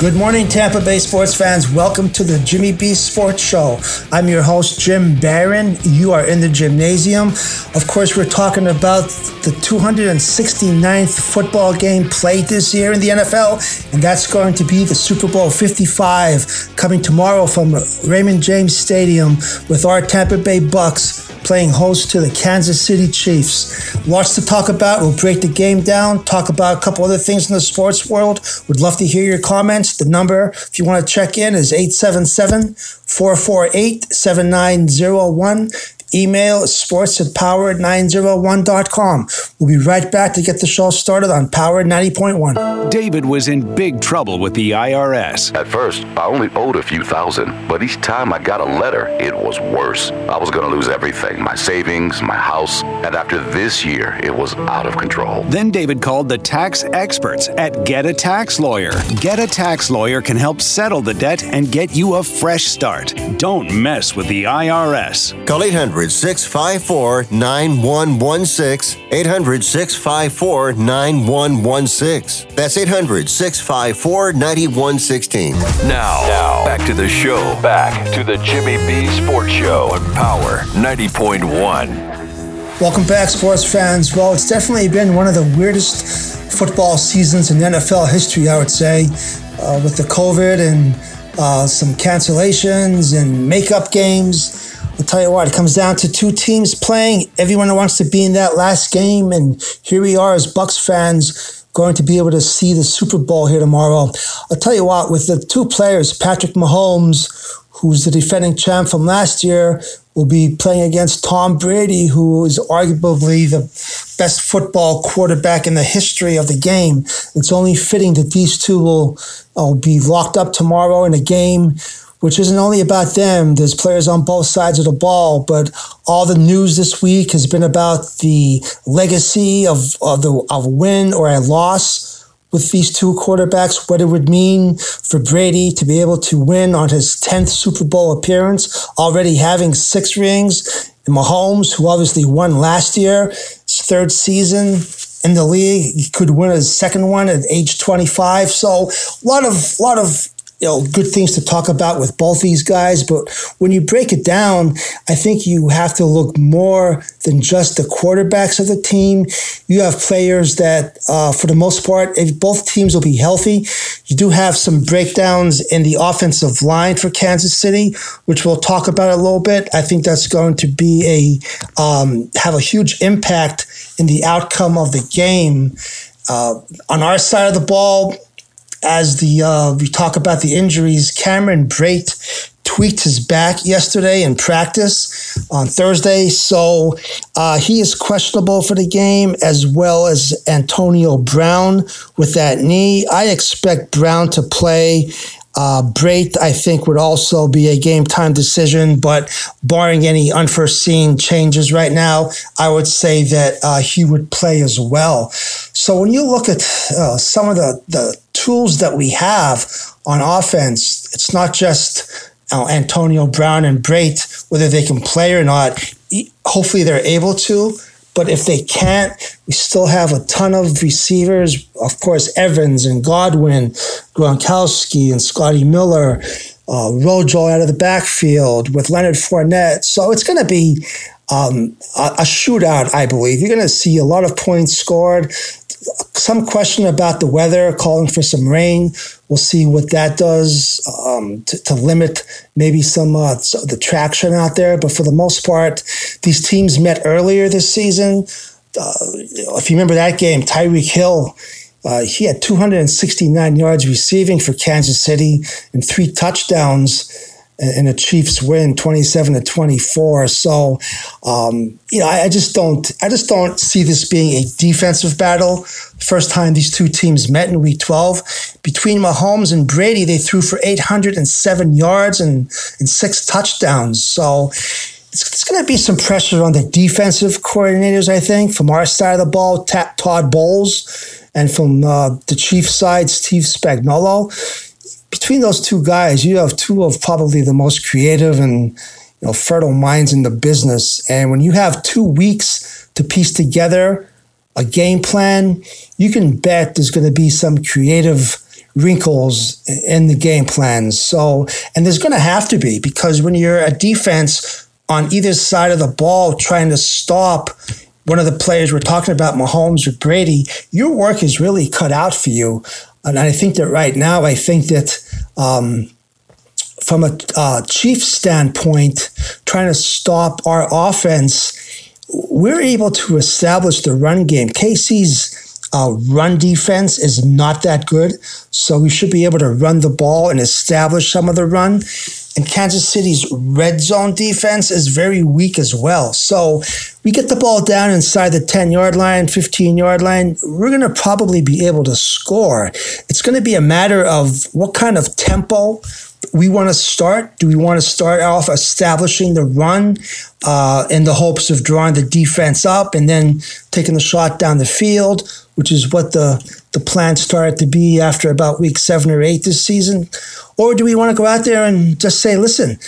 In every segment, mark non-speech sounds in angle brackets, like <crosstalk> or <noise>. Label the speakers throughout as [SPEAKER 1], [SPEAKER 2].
[SPEAKER 1] Good morning, Tampa Bay sports fans. Welcome to the Jimmy B Sports Show. I'm your host, Jim Barron. You are in the Jimnasium. Of course, we're talking about the 269th football game played this year in the NFL, and that's going to be the Super Bowl 55 coming tomorrow from Raymond James Stadium with our Tampa Bay Bucks playing host to the Kansas City Chiefs. Lots to talk about. We'll break the game down, talk about a couple other things in the sports world. Would love to hear your comments. The number, if you want to check in, is 877 448 7901. Email sports at power901.com. We'll be right back to get the show started on Power 90.1.
[SPEAKER 2] David was in big trouble with the IRS.
[SPEAKER 3] At first, I only owed a few thousand, but each time I got a letter, it was worse. I was going to lose everything my savings, my house, and after this year, it was out of control.
[SPEAKER 2] Then David called the tax experts at Get a Tax Lawyer. Get a Tax Lawyer can help settle the debt and get you a fresh start. Don't mess with the IRS.
[SPEAKER 4] Call 800 654 9116. 800 654 9116. That's 800 654 9116.
[SPEAKER 5] Now, now, back to the show. Back to the Jimmy B Sports Show on Power 90.1.
[SPEAKER 1] Welcome back, sports fans. Well, it's definitely been one of the weirdest football seasons in NFL history, I would say, uh, with the COVID and uh, some cancellations and makeup games. I'll tell you what, it comes down to two teams playing. Everyone wants to be in that last game, and here we are as Bucks fans going to be able to see the Super Bowl here tomorrow. I'll tell you what, with the two players, Patrick Mahomes, who's the defending champ from last year, will be playing against Tom Brady, who is arguably the best football quarterback in the history of the game. It's only fitting that these two will, will be locked up tomorrow in a game which isn't only about them. There's players on both sides of the ball, but all the news this week has been about the legacy of, of the of a win or a loss with these two quarterbacks, what it would mean for Brady to be able to win on his 10th Super Bowl appearance, already having six rings, and Mahomes, who obviously won last year, his third season in the league, he could win his second one at age 25. So a lot of lot of you know, good things to talk about with both these guys. But when you break it down, I think you have to look more than just the quarterbacks of the team. You have players that, uh, for the most part, if both teams will be healthy, you do have some breakdowns in the offensive line for Kansas City, which we'll talk about a little bit. I think that's going to be a um, have a huge impact in the outcome of the game. Uh, on our side of the ball, as the uh, we talk about the injuries, Cameron Brate tweaked his back yesterday in practice on Thursday, so uh, he is questionable for the game, as well as Antonio Brown with that knee. I expect Brown to play. Uh, Brate, I think, would also be a game time decision, but barring any unforeseen changes right now, I would say that uh, he would play as well. So when you look at uh, some of the, the tools that we have on offense, it's not just uh, Antonio Brown and Brate, whether they can play or not. Hopefully they're able to. But if they can't, we still have a ton of receivers. Of course, Evans and Godwin, Gronkowski and Scotty Miller, uh, Rojo out of the backfield with Leonard Fournette. So it's going to be um, a, a shootout, I believe. You're going to see a lot of points scored some question about the weather, calling for some rain. We'll see what that does um, to, to, limit maybe some uh, the traction out there. But for the most part, these teams met earlier this season. Uh, if you remember that game, Tyreek Hill. Uh, he had 269 yards receiving for Kansas City and three touchdowns and the Chiefs win 27 to 24. So, um, you know, I, I, just don't, I just don't see this being a defensive battle. First time these two teams met in Week 12 between Mahomes and Brady, they threw for 807 yards and and six touchdowns. So. It's, it's going to be some pressure on the defensive coordinators, I think, from our side of the ball, Todd Bowles, and from uh, the Chiefs side, Steve Spagnuolo between those two guys, you have two of probably the most creative and you know fertile minds in the business. And when you have two weeks to piece together a game plan, you can bet there's going to be some creative wrinkles in the game plans. So, and there's going to have to be because when you're a defense on either side of the ball trying to stop one of the players we're talking about, Mahomes or Brady, your work is really cut out for you. And I think that right now, I think that um, from a uh, Chief standpoint, trying to stop our offense, we're able to establish the run game. KC's uh, run defense is not that good, so we should be able to run the ball and establish some of the run. And Kansas City's red zone defense is very weak as well. So we get the ball down inside the 10 yard line, 15 yard line, we're going to probably be able to score. It's going to be a matter of what kind of tempo we want to start? Do we want to start off establishing the run uh, in the hopes of drawing the defense up and then taking the shot down the field, which is what the, the plan started to be after about week seven or eight this season? Or do we want to go out there and just say, listen,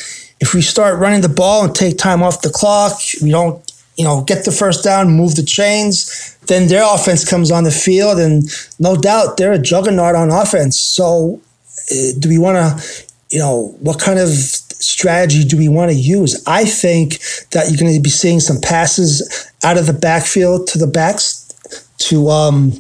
[SPEAKER 1] if we start running the ball and take time off the clock, we don't, you know, get the first down, move the chains, then their offense comes on the field, and no doubt they're a juggernaut on offense. So, uh, do we want to you know, what kind of strategy do we want to use? I think that you're going to be seeing some passes out of the backfield to the backs to um,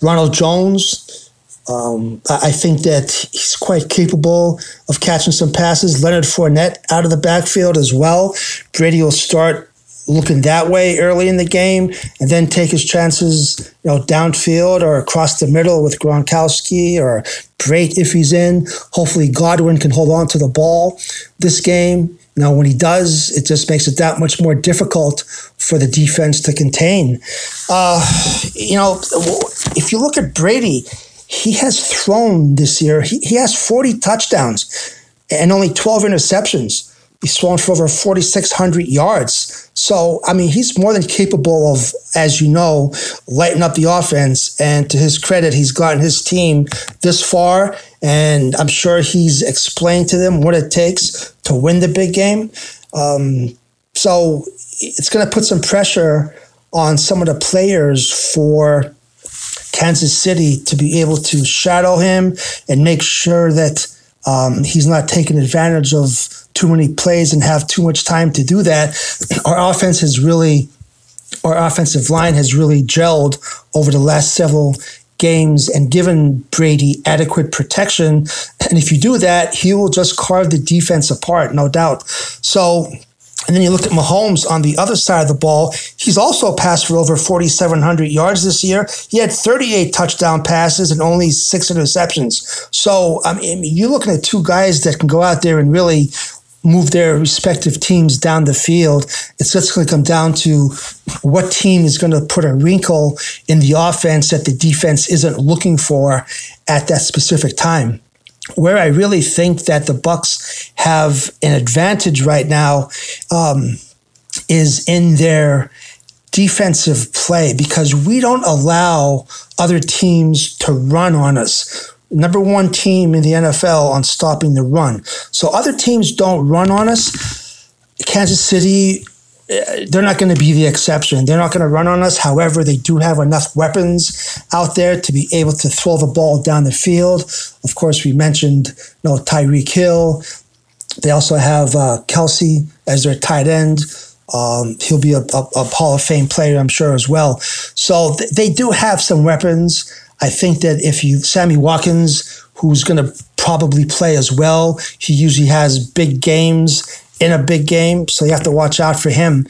[SPEAKER 1] Ronald Jones. Um, I think that he's quite capable of catching some passes. Leonard Fournette out of the backfield as well. Brady will start looking that way early in the game and then take his chances, you know, downfield or across the middle with Gronkowski or Brate if he's in. Hopefully Godwin can hold on to the ball this game. Know, when he does, it just makes it that much more difficult for the defense to contain. Uh, you know, if you look at Brady, he has thrown this year, he, he has 40 touchdowns and only 12 interceptions. He's thrown for over 4,600 yards. So, I mean, he's more than capable of, as you know, lighting up the offense. And to his credit, he's gotten his team this far. And I'm sure he's explained to them what it takes to win the big game. Um, so it's going to put some pressure on some of the players for Kansas City to be able to shadow him and make sure that um, he's not taking advantage of too many plays and have too much time to do that. <clears throat> Our offense has really, our offensive line has really gelled over the last several games and given Brady adequate protection. And if you do that, he will just carve the defense apart, no doubt. So, and then you look at Mahomes on the other side of the ball. He's also passed for over 4,700 yards this year. He had 38 touchdown passes and only six interceptions. So, I mean, you're looking at two guys that can go out there and really move their respective teams down the field. It's just going to come down to what team is going to put a wrinkle in the offense that the defense isn't looking for at that specific time. Where I really think that the Bucks have an advantage right now um, is in their defensive play because we don't allow other teams to run on us number one team in the NFL on stopping the run. So other teams don't run on us. Kansas City, eh, they're not going to be the exception. They're not going to run on us. However, they do have enough weapons out there to be able to throw the ball down the field. Of course, we mentioned you know, Tyreek Hill. They also have uh, Kelce as their tight end. Um, he'll be a, a, a, Hall of Fame player, I'm sure, as well. So th- they do have some weapons. I think that if you Sammy Watkins, who's going to probably play as well, he usually has big games in a big game, so you have to watch out for him.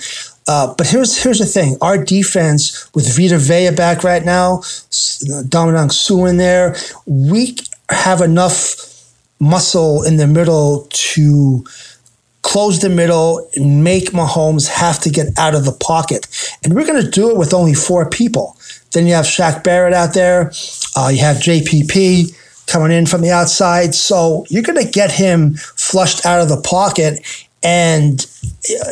[SPEAKER 1] Uh, but here's here's the thing: our defense with Vita Vea back right now, Ndamukong Suh in there, we have enough muscle in the middle to close the middle and make Mahomes have to get out of the pocket. And we're going to do it with only four people. Then you have Shaq Barrett out there. Uh, you have JPP coming in from the outside. So you're going to get him flushed out of the pocket. And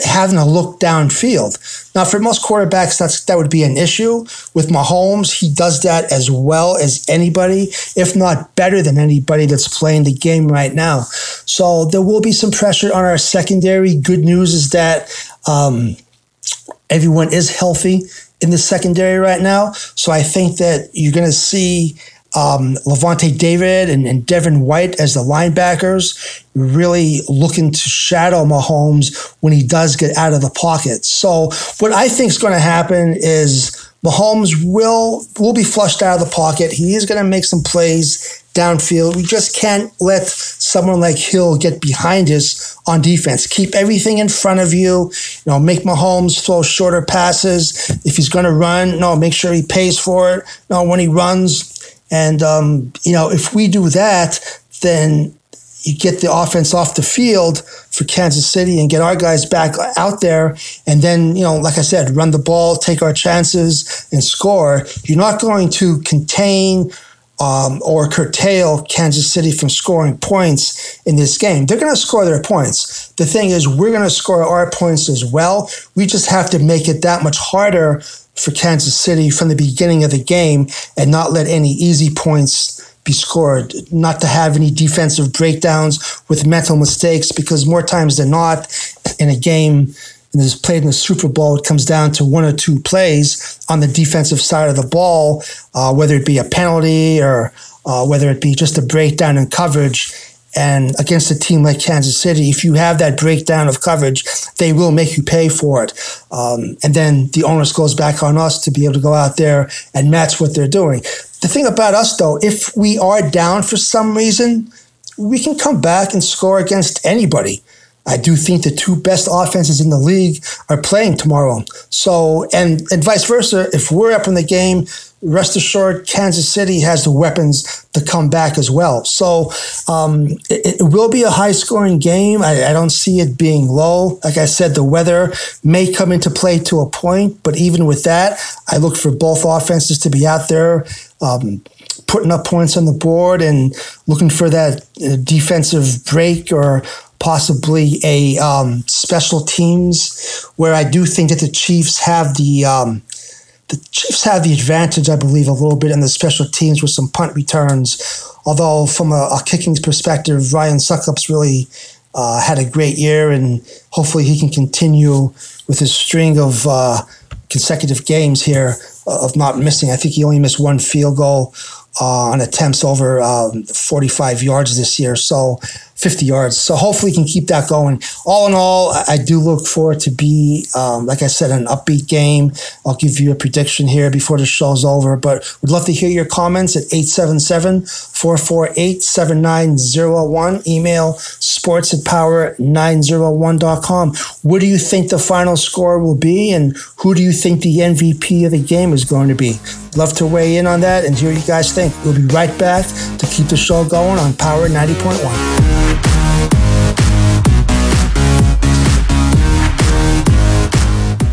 [SPEAKER 1] having to look downfield. Now, for most quarterbacks, that's that would be an issue. With Mahomes, he does that as well as anybody, if not better than anybody that's playing the game right now. So there will be some pressure on our secondary. Good news is that um, everyone is healthy in the secondary right now. So I think that you're going to see um, Lavonte David and, and Devin White as the linebackers, really looking to shadow Mahomes when he does get out of the pocket. So what I think is going to happen is Mahomes will will be flushed out of the pocket. He is going to make some plays downfield. We just can't let someone like Hill get behind us on defense. Keep everything in front of you. You know, make Mahomes throw shorter passes. If he's going to run, no, make sure he pays for it. No, when he runs, and, um, you know, if we do that, then you get the offense off the field for Kansas City and get our guys back out there. And then, you know, like I said, run the ball, take our chances and score. You're not going to contain um, or curtail Kansas City from scoring points in this game. They're going to score their points. The thing is, we're going to score our points as well. We just have to make it that much harder for Kansas City from the beginning of the game and not let any easy points be scored, not to have any defensive breakdowns with mental mistakes, because more times than not in a game and is played in the Super Bowl, it comes down to one or two plays on the defensive side of the ball, uh, whether it be a penalty or uh, whether it be just a breakdown in coverage. And against a team like Kansas City, if you have that breakdown of coverage, they will make you pay for it. Um, and then the onus goes back on us to be able to go out there and match what they're doing. The thing about us, though, if we are down for some reason, we can come back and score against anybody. I do think the two best offenses in the league are playing tomorrow. So, and, and vice versa, if we're up in the game, rest assured, Kansas City has the weapons to come back as well. So um, it, it, will be a high scoring game. I, I, don't see it being low. Like I said, the weather may come into play to a point, but even with that, I look for both offenses to be out there. Um, putting up points on the board and looking for that uh, defensive break or possibly a um, special teams where I do think that the Chiefs have the um, the Chiefs have the advantage, I believe, a little bit in the special teams with some punt returns. Although, from a, a kicking perspective, Ryan Succop's really uh, had a great year, and hopefully he can continue with his string of uh, consecutive games here uh, of not missing. I think he only missed one field goal uh, on attempts over um, 45 yards this year. So 50 yards. So hopefully can keep that going. All in all, I do look forward to be, um, like I said, an upbeat game. I'll give you a prediction here before the show's over, but we'd love to hear your comments at 877-448-7901. Email sports at power901.com. What do you think the final score will be and who do you think the MVP of the game is going to be? Love to weigh in on that and hear you guys think. We'll be right back to keep the show going on Power 90.1.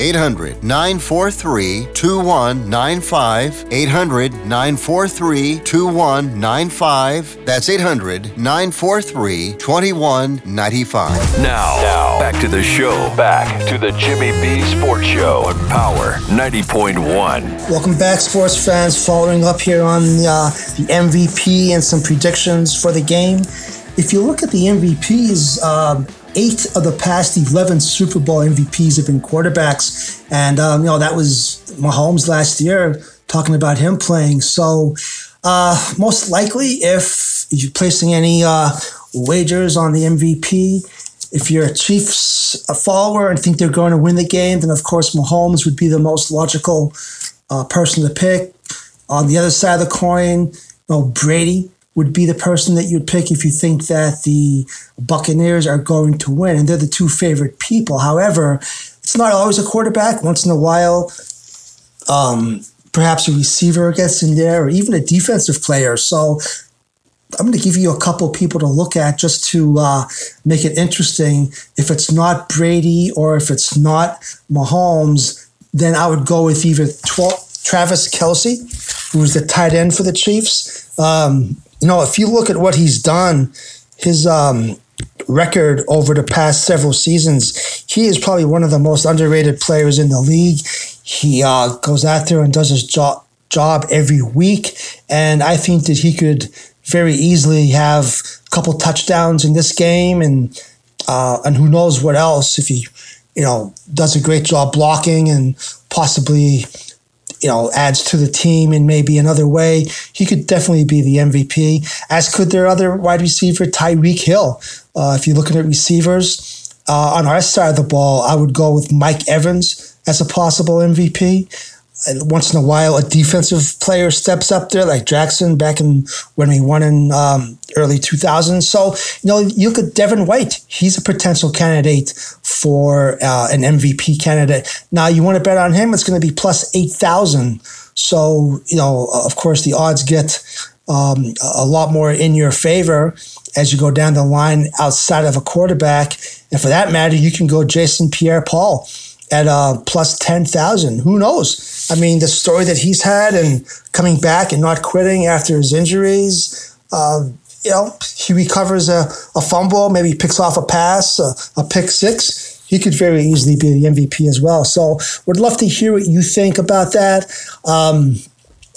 [SPEAKER 4] 800 943 2195. 800 943 2195. That's 800 943 2195.
[SPEAKER 5] Now, now, back to the show. Back to the Jimmy B Sports Show on Power 90.1.
[SPEAKER 1] Welcome back, sports fans. Following up here on uh, the MVP and some predictions for the game. If you look at the MVPs, um, eight of the past 11 Super Bowl MVPs have been quarterbacks. And, um, you know, that was Mahomes last year, talking about him playing. So, uh, most likely, if you're placing any uh, wagers on the MVP? If you're a Chiefs follower and think they're going to win the game, then of course Mahomes would be the most logical uh, person to pick. On the other side of the coin, well, Brady would be the person that you'd pick if you think that the Buccaneers are going to win, and they're the two favorite people. However, it's not always a quarterback. Once in a while, um, perhaps a receiver gets in there, or even a defensive player. So I'm going to give you a couple people to look at just to uh, make it interesting. If it's not Brady or if it's not Mahomes, then I would go with either 12, Travis Kelce, who's the tight end for the Chiefs. Um, you know, if you look at what he's done, his um, record over the past several seasons, he is probably one of the most underrated players in the league. He uh, goes out there and does his job job every week, and I think that he could very easily have a couple touchdowns in this game, and uh, and who knows what else if he, you know, does a great job blocking and possibly you know, adds to the team in maybe another way, he could definitely be the MVP, as could their other wide receiver, Tyreek Hill. Uh, if you're looking at receivers uh, on our side of the ball, I would go with Mike Evans as a possible MVP once in a while a defensive player steps up there, like Jackson back in when we won in um, early 2000s. So, you know, you look at Devin White. He's a potential candidate for uh, an MVP candidate. Now, you want to bet on him, it's going to be plus 8,000. So, you know, of course, the odds get um, a lot more in your favor as you go down the line outside of a quarterback. And for that matter, you can go Jason Pierre Paul at uh, plus 10,000. Who knows? I mean, the story that he's had and coming back and not quitting after his injuries, uh, you know, he recovers a, a fumble, maybe picks off a pass, a, a pick six. He could very easily be the MVP as well. So, would love to hear what you think about that. Um,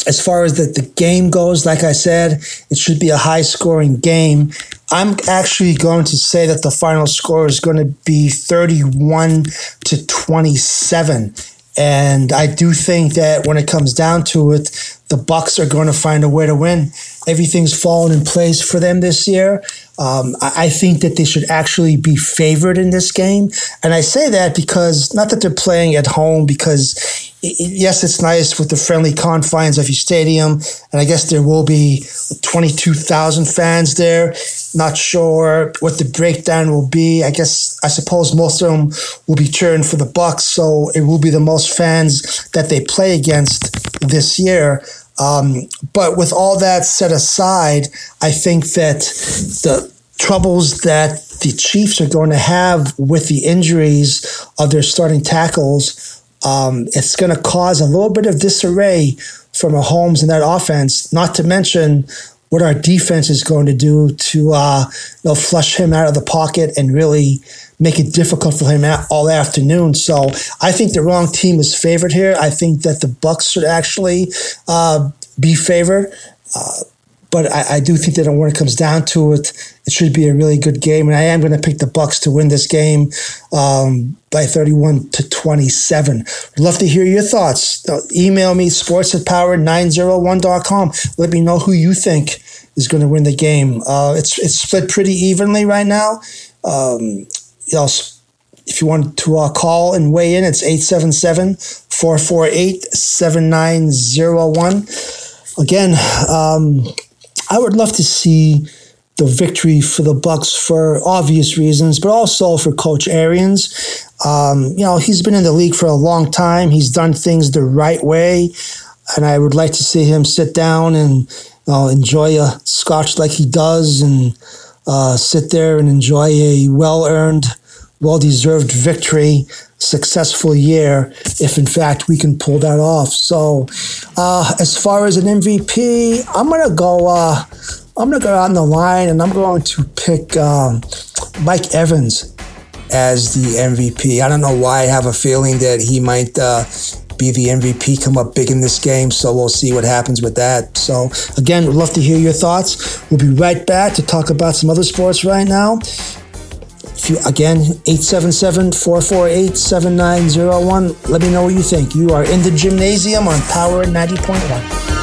[SPEAKER 1] as far as the, the game goes, like I said, it should be a high scoring game. I'm actually going to say that the final score is going to be 31 to 27. And I do think that when it comes down to it, the Bucks are going to find a way to win. Everything's fallen in place for them this year. Um, I, I think that they should actually be favored in this game, and I say that because not that they're playing at home, because yes, it's nice with the friendly confines of your stadium, and I guess there will be 22,000 fans there. Not sure what the breakdown will be. I guess I suppose most of them will be cheering for the Bucks, so it will be the most fans that they play against this year. Um, but with all that set aside, I think that the troubles that the Chiefs are going to have with the injuries of their starting tackles um, it's going to cause a little bit of disarray for Mahomes in that offense, not to mention what our defense is going to do to uh, you know, flush him out of the pocket and really make it difficult for him all afternoon. So I think the wrong team is favored here. I think that the Bucks should actually uh, be favored. Uh, but I, I, do think that when it comes down to it, it should be a really good game, and I am going to pick the Bucks to win this game um, by 31 to 27. Love to hear your thoughts. Uh, email me sports at power901.com. Let me know who you think is going to win the game. Uh, it's it's split pretty evenly right now. Um, you if you want to uh, call and weigh in, it's 877 448 7901. Again, um, I would love to see the victory for the Bucks for obvious reasons, but also for Coach Arians. Um, you know, he's been in the league for a long time. He's done things the right way, and I would like to see him sit down and know, enjoy a scotch like he does, and uh, sit there and enjoy a well-earned, well-deserved victory successful year if in fact we can pull that off. So uh, as far as an MVP, I'm gonna go. Uh, I'm gonna go out on the line and I'm going to pick um, Mike Evans as the MVP. I don't know why I have a feeling that he might. Uh, be the MVP, come up big in this game. So we'll see what happens with that. So again, we'd love to hear your thoughts. We'll be right back to talk about some other sports right now. If you, again, 877-448-7901. Let me know what you think. You are in the Jimnasium on Power 90.1.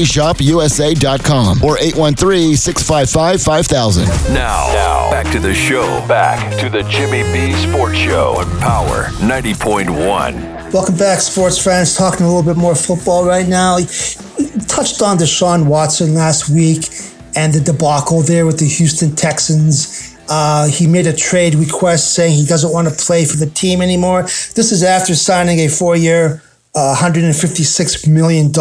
[SPEAKER 6] or 813 655 5000.
[SPEAKER 5] Now, now, back to the show. Back to the Jimmy B Sports Show on Power 90.1.
[SPEAKER 1] Welcome back, sports fans. Talking a little bit more football right now. We touched on Deshaun Watson last week and the debacle there with the Houston Texans. Uh, he made a trade request saying he doesn't want to play for the team anymore. This is after signing a four year, uh, $156 million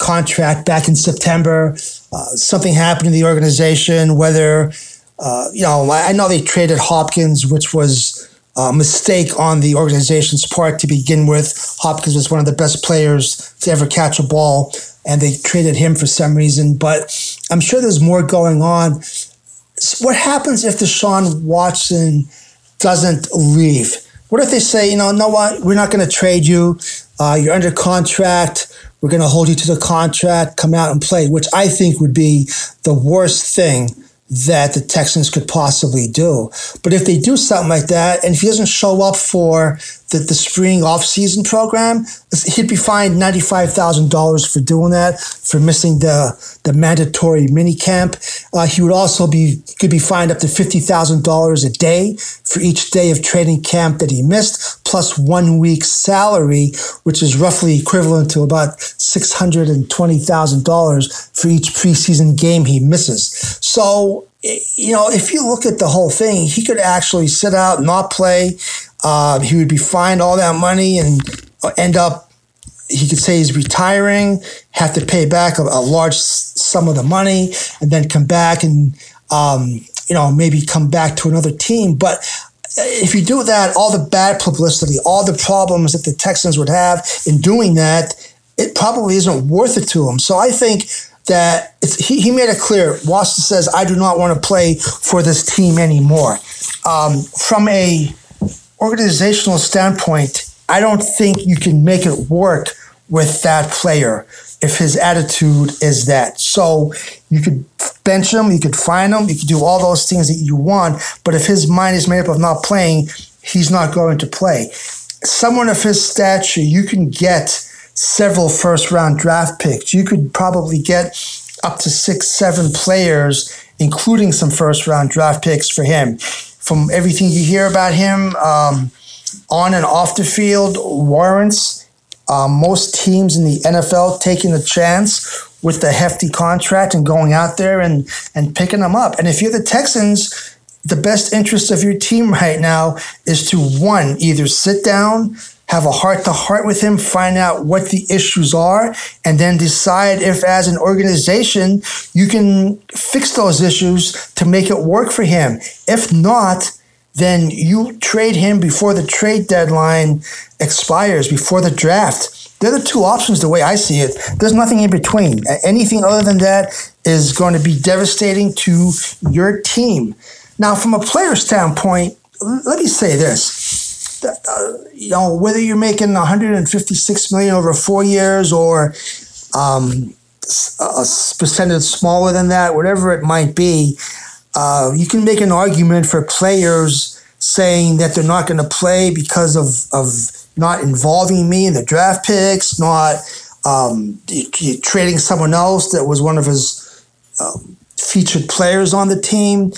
[SPEAKER 1] contract back in September. Uh, something happened in the organization, whether, uh, you know, I know they traded Hopkins, which was a mistake on the organization's part to begin with. Hopkins was one of the best players to ever catch a ball, and they traded him for some reason. But I'm sure there's more going on. What happens if Deshaun Watson doesn't leave? What if they say, you know, know what? We're not going to trade you. Uh, you're under contract. We're going to hold you to the contract. Come out and play, which I think would be the worst thing that the Texans could possibly do. But if they do something like that, and if he doesn't show up for the, the spring off-season program, he'd be fined $95,000 for doing that, for missing the, the mandatory mini camp. Uh, he would also be, could be fined up to $50,000 a day for each day of training camp that he missed, plus one week's salary, which is roughly equivalent to about $620,000 for each preseason game he misses. So, you know, if you look at the whole thing, he could actually sit out, not play. Uh, he would be fined all that money and end up, he could say he's retiring, have to pay back a, a large sum of the money, and then come back and, um, you know, maybe come back to another team. But if you do that, all the bad publicity, all the problems that the Texans would have in doing that, it probably isn't worth it to him. So I think that he, he made it clear. Watson says, I do not want to play for this team anymore. Um, from a organizational standpoint, I don't think you can make it work with that player if his attitude is that. So you could bench him, you could fine him, you could do all those things that you want, but if his mind is made up of not playing, he's not going to play. Someone of his stature, you can get several first round draft picks. You could probably get up to six, seven players, including some first round draft picks for him. From everything you hear about him, um, on and off the field, warrants uh, most teams in the NFL taking the chance with the hefty contract and going out there and, and picking them up. And if you're the Texans, the best interest of your team <laughs> right now is to one, either sit down, have a heart to heart with him, find out what the issues are, and then decide if, as an organization, you can fix those issues to make it work for him. If not, then you trade him before the trade deadline expires, before the draft. They're the two options the way I see it. There's nothing in between. Anything other than that is going to be devastating to your team. Now, from a player standpoint, let me say this. Uh, you know, whether you're making 156 million over four years or um, a percentage smaller than that, whatever it might be, uh, you can make an argument for players saying that they're not going to play because of, of not involving me in the draft picks, not um, trading someone else that was one of his um, featured players on the team.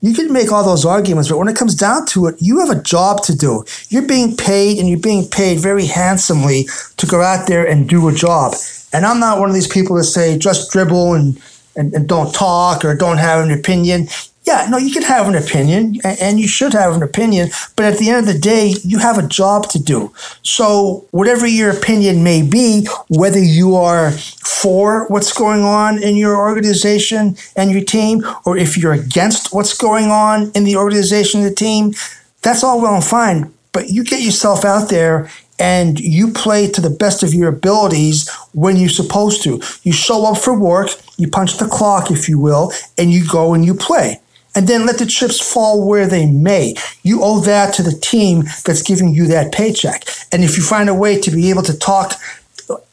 [SPEAKER 1] You can make all those arguments, but when it comes down to it, you have a job to do. You're being paid, and you're being paid very handsomely to go out there and do a job. And I'm not one of these people that say just dribble and and, and don't talk or don't have an opinion yeah, no, you can have an opinion and you should have an opinion, but at the end of the day, you have a job to do. So, whatever your opinion may be, whether you are for what's going on in your organization and your team, or if you're against what's going on in the organization and the team, that's all well and fine. But you get yourself out there and you play to the best of your abilities when you're supposed to. You show up for work, you punch the clock, if you will, and you go and you play. And then let the chips fall where they may. You owe that to the team that's giving you that paycheck. And if you find a way to be able to talk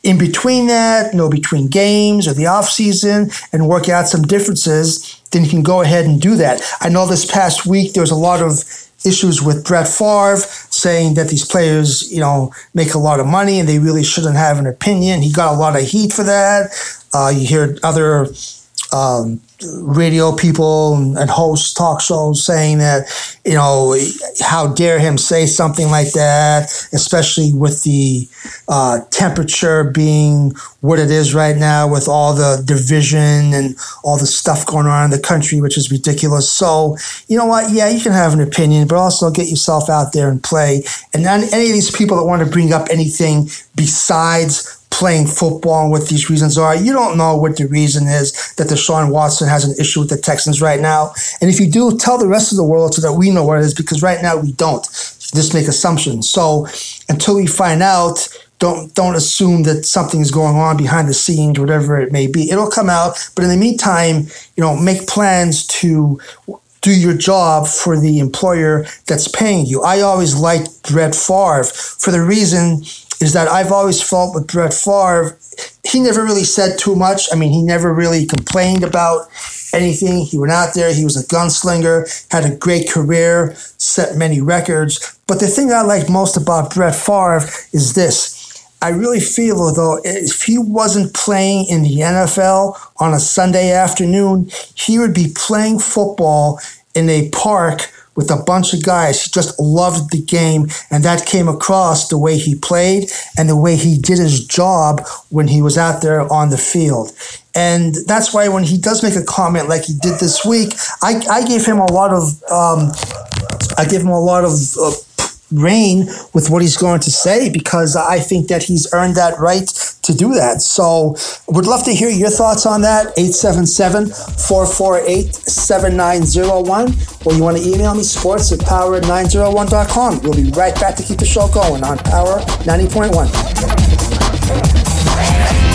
[SPEAKER 1] in between that, you know, between games or the off season and work out some differences, then you can go ahead and do that. I know this past week there was a lot of issues with Brett Favre saying that these players, you know, make a lot of money and they really shouldn't have an opinion. He got a lot of heat for that. Uh, you hear other um, radio people and hosts talk shows saying that you know how dare him say something like that especially with the uh, temperature being what it is right now with all the division and all the stuff going on in the country which is ridiculous. So you know what? Yeah you can have an opinion but also get yourself out there and play. And then any of these people that want to bring up anything besides playing football and what these reasons are. You don't know what the reason is that Deshaun Watson has an issue with the Texans right now. And if you do, tell the rest of the world so that we know what it is because right now we don't. Just make assumptions. So until we find out, don't don't assume that something is going on behind the scenes, whatever it may be. It'll come out. But in the meantime, you know, make plans to do your job for the employer that's paying you. I always liked Brett Favre for the reason is that I've always felt with Brett Favre, he never really said too much. I mean, he never really complained about anything. He went out there, he was a gunslinger, had a great career, set many records. But the thing I like most about Brett Favre is this. I really feel though if he wasn't playing in the NFL on a Sunday afternoon, he would be playing football in a park with a bunch of guys. He just loved the game, and that came across the way he played and the way he did his job when he was out there on the field. And that's why when he does make a comment like he did this week, I, I gave him a lot of um, I give him a lot of uh, rein with what he's going to say because I think that he's earned that right to do that. So, would love to hear your thoughts on that. 877 448 7901. Or you want to email me, sports at power901.com. We'll be right back to keep the show going on Power 90.1.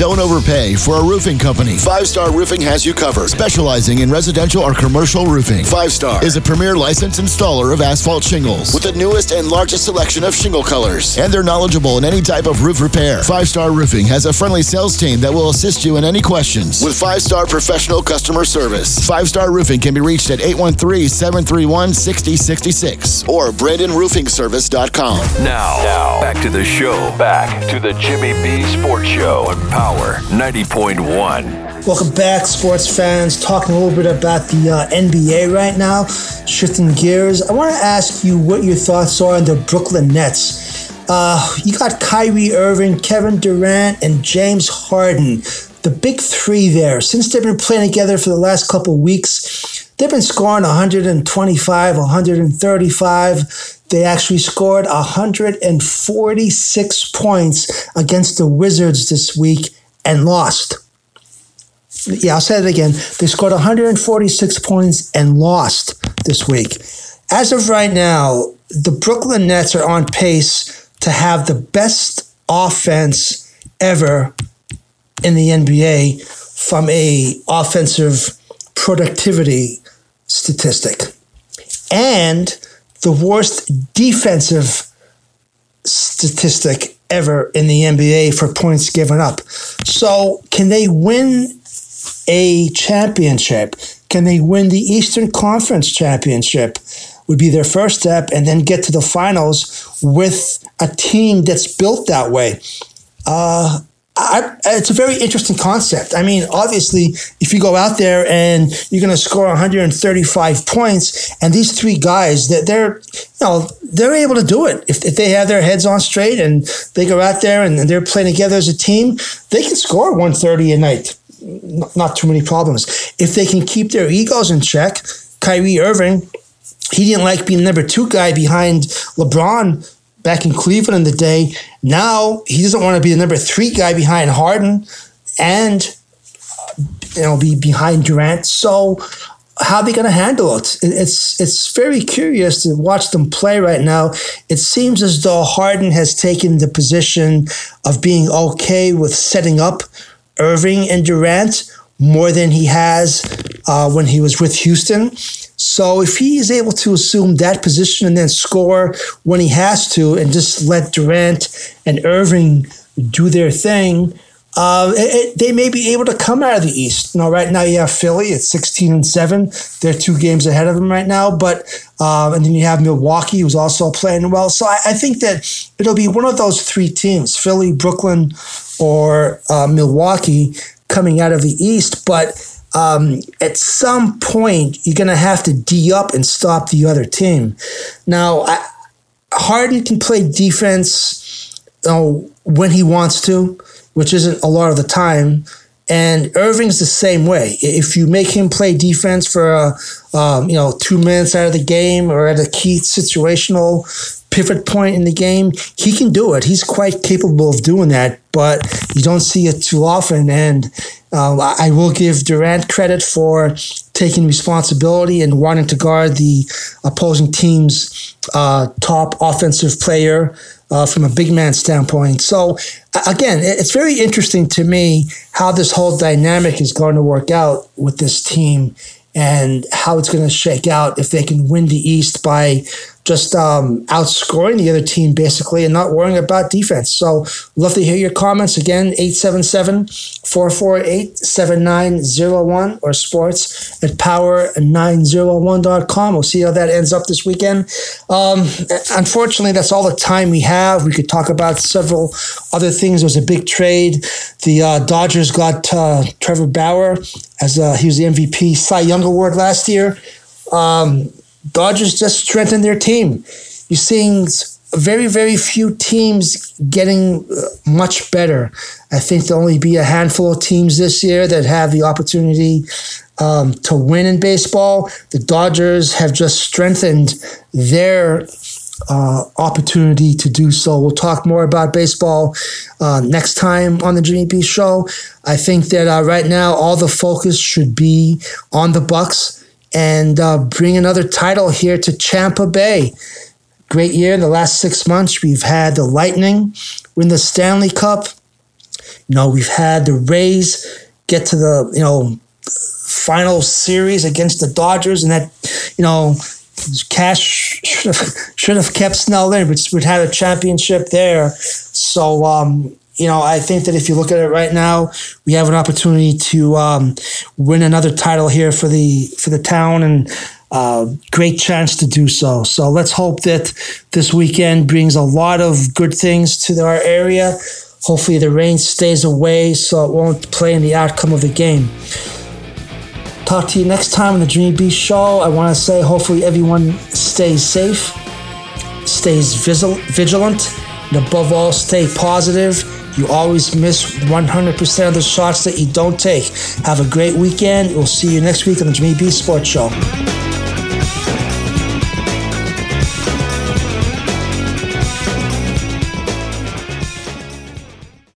[SPEAKER 6] Don't overpay for a roofing company. Five Star Roofing has you covered, specializing in residential or commercial roofing. Five Star is a premier licensed installer of asphalt shingles with the newest and largest selection of shingle colors. And they're knowledgeable in any type of roof repair. Five Star Roofing has a friendly sales team that will assist you in any questions with five star professional customer service. Five Star Roofing can be reached at 813 731 6066 or BrandonRoofingService.com.
[SPEAKER 5] Now, now, back to the show. Back to the Jimmy B Sports Show on Power 90.1.
[SPEAKER 1] Welcome back, sports fans. Talking a little bit about the uh, NBA right now. Shifting gears, I want to ask you what your thoughts are on the Brooklyn Nets. Uh, you got Kyrie Irving, Kevin Durant, and James Harden. The big three there. Since they've been playing together for the last couple weeks, they've been scoring 125, 135. They actually scored 146 points against the Wizards this week and lost. Yeah, I'll say it again. They scored 146 points and lost this week. As of right now, the Brooklyn Nets are on pace to have the best offense ever in the NBA from a offensive productivity statistic. And the worst defensive statistic ever in the NBA for points given up. So, can they win a championship? Can they win the Eastern Conference championship? Would be their first step, and then get to the finals with a team that's built that way. Uh, I, it's a very interesting concept. I mean, obviously, if you go out there and you're going to score 135 points, and these three guys, that they're, you know, they're able to do it if, if they have their heads on straight and they go out there and they're playing together as a team, they can score 130 a night. Not, not too many problems. If they can keep their egos in check, Kyrie Irving, he didn't like being number two guy behind LeBron back in Cleveland in the day. Now he doesn't want to be the number three guy behind Harden and you know be behind Durant. So how are they're going to handle it. It's it's very curious to watch them play right now. It seems as though Harden has taken the position of being okay with setting up Irving and Durant more than he has uh, when he was with Houston. So if he is able to assume that position and then score when he has to, and just let Durant and Irving do their thing uh, it, it, they may be able to come out of the East. Know, right now you have Philly at 16 and 7. They're two games ahead of them right now. But uh, and then you have Milwaukee, who's also playing well. So I, I, think that it'll be one of those three teams: Philly, Brooklyn, or uh, Milwaukee coming out of the East. But um, at some point, you're going to have to d up and stop the other team. Now, I, Harden can play defense you know, when he wants to which isn't a lot of the time. And Irving's the same way. If you make him play defense for a, um, you know two minutes out of the game or at a key situational pivot point in the game, he can do it. He's quite capable of doing that, but you don't see it too often. And uh, I will give Durant credit for taking responsibility and wanting to guard the opposing team's uh, top offensive player uh, from a big man standpoint. So, again, it's very interesting to me how this whole dynamic is going to work out with this team and how it's going to shake out if they can win the East by just um, outscoring the other team basically and not worrying about defense. So, love to hear your comments again 877 448 7901 or sports at power901.com. We'll see how that ends up this weekend. Um, unfortunately, that's all the time we have. We could talk about several other things. There was a big trade. The uh, Dodgers got uh, Trevor Bauer as uh, he was the MVP Cy Young Award last year. Um, Dodgers just strengthened their team. You're seeing very, very few teams getting uh, much better. I think there'll only be a handful of teams this year that have the opportunity um, to win in baseball. The Dodgers have just strengthened their uh, opportunity to do so. We'll talk more about baseball uh, next time on the Jimmy B Show. I think that uh, right now all the focus should be on the Bucs and uh, bring another title here to Tampa Bay. Great year the last six months. We've had the Lightning win the Stanley Cup. You know, we've had the Rays get to the you know final series against the Dodgers, and that you know Cash should have <laughs> should have kept Snell in, but would have a championship there. So um, you know, I think that if you look at it right now, we have an opportunity to um, win another title here for the for the town, and uh, great chance to do so. So let's hope that this weekend brings a lot of good things to our area. Hopefully, the rain stays away so it won't play in the outcome of the game. Talk to you next time on the Jimmy B Show. I want to say, hopefully, everyone stays safe, stays vigilant, and above all, stay positive you always miss 100% of the shots that you don't take. Have a great weekend. We'll see you next week on the Jimmy B Sports Show.